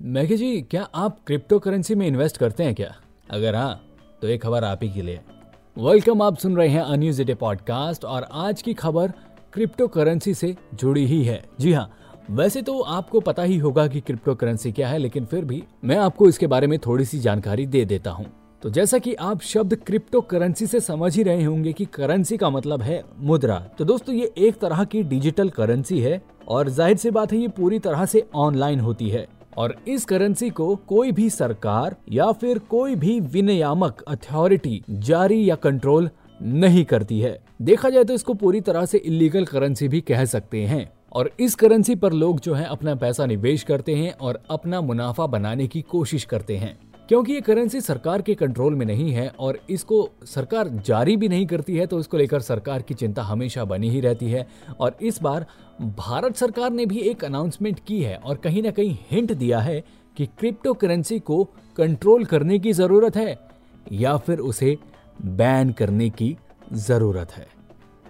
Maggi जी, क्या आप crypto currency में इन्वेस्ट करते हैं क्या? अगर हाँ तो एक खबर आप ही के लिए। वेलकम आप सुन रहे हैं अन्यूज डे पॉडकास्ट और आज की खबर क्रिप्टो करेंसी से जुड़ी ही है। जी हाँ वैसे तो आपको पता ही होगा कि क्रिप्टो करेंसी क्या है, लेकिन फिर भी मैं आपको इसके बारे में थोड़ी सी जानकारी दे देता हूँ। तो जैसा कि आप शब्द क्रिप्टो करेंसी से समझ ही रहे होंगे कि करेंसी का मतलब है मुद्रा। तो दोस्तों, ये एक तरह की डिजिटल करेंसी है और ज़ाहिर सी बात है, ये पूरी तरह से ऑनलाइन होती है। और इस करेंसी को कोई भी सरकार या फिर कोई भी विनियामक अथॉरिटी जारी या कंट्रोल नहीं करती है। देखा जाए तो इसको पूरी तरह से इलीगल करेंसी भी कह सकते हैं। और इस करेंसी पर लोग जो है, अपना पैसा निवेश करते हैं और अपना मुनाफा बनाने की कोशिश करते हैं। क्योंकि ये करेंसी सरकार के कंट्रोल में नहीं है और इसको सरकार जारी भी नहीं करती है तो इसको लेकर सरकार की चिंता हमेशा बनी ही रहती है। और इस बार भारत सरकार ने भी एक अनाउंसमेंट की है और कहीं ना कहीं हिंट दिया है कि क्रिप्टो करेंसी को कंट्रोल करने की ज़रूरत है या फिर उसे बैन करने की ज़रूरत है।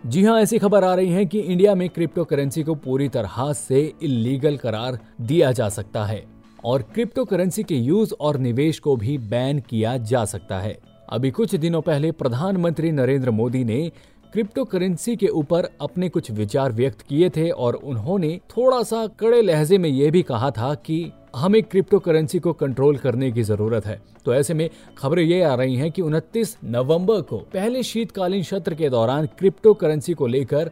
जी हाँ ऐसी खबर आ रही है कि इंडिया में क्रिप्टो करेंसी को पूरी तरह से इलीगल करार दिया जा सकता है। और क्रिप्टो करेंसी के यूज़ और निवेश को भी बैन किया जा सकता है। अभी कुछ दिनों पहले प्रधानमंत्री नरेंद्र मोदी ने क्रिप्टो करेंसी के ऊपर अपने कुछ विचार व्यक्त किए थे और उन्होंने थोड़ा सा कड़े लहजे में यह भी कहा था कि हमें क्रिप्टो करेंसी को कंट्रोल करने की ज़रूरत है। तो ऐसे में खबरें ये आ रही हैं कि 29 नवंबर को पहले शीतकालीन सत्र के दौरान क्रिप्टो करेंसी को लेकर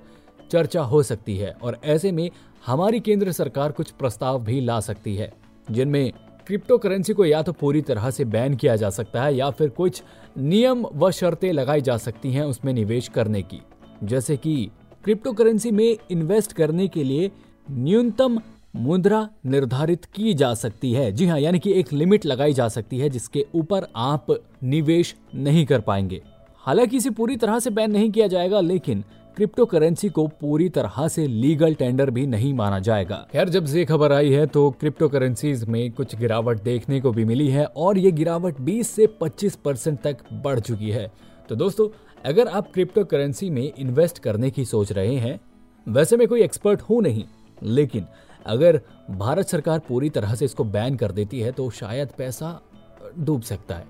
चर्चा हो सकती है और ऐसे में हमारी केंद्र सरकार कुछ प्रस्ताव भी ला सकती है। जिनमें क्रिप्टो करेंसी को या तो पूरी तरह से बैन किया जा सकता है या फिर कुछ नियम व शर्तें लगाई जा सकती हैं उसमें निवेश करने की। जैसे कि क्रिप्टो करेंसी में इन्वेस्ट करने के लिए न्यूनतम मुद्रा निर्धारित की जा सकती है। जी हाँ यानी कि एक लिमिट लगाई जा सकती है जिसके ऊपर आप निवेश नहीं कर पाएँगे। हालाँकि इसे पूरी तरह से बैन नहीं किया जाएगा, लेकिन क्रिप्टो करेंसी को पूरी तरह से लीगल टेंडर भी नहीं माना जाएगा। खैर, जब से खबर आई है तो क्रिप्टो करेंसीज में कुछ गिरावट देखने को भी मिली है और ये गिरावट 20 से 25 परसेंट तक बढ़ चुकी है। तो दोस्तों, अगर आप क्रिप्टो करेंसी में इन्वेस्ट करने की सोच रहे हैं, वैसे मैं कोई एक्सपर्ट हूँ नहीं, लेकिन अगर भारत सरकार पूरी तरह से इसको बैन कर देती है तो शायद पैसा डूब सकता है।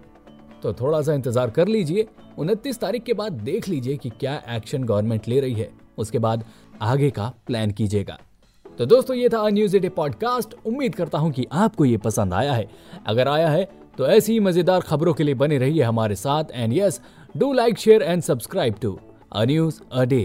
तो थोड़ा सा इंतज़ार कर लीजिए। उनतीस तारीख के बाद देख लीजिए कि क्या एक्शन गवर्नमेंट ले रही है। उसके बाद आगे का प्लान कीजिएगा। तो दोस्तों, ये था न्यूज़ डे पॉडकास्ट। उम्मीद करता हूँ कि आपको ये पसंद आया है। अगर आया है तो ऐसी मज़ेदार खबरों के लिए बने रहिए हमारे साथ। And yes do like share and subscribe to a news a day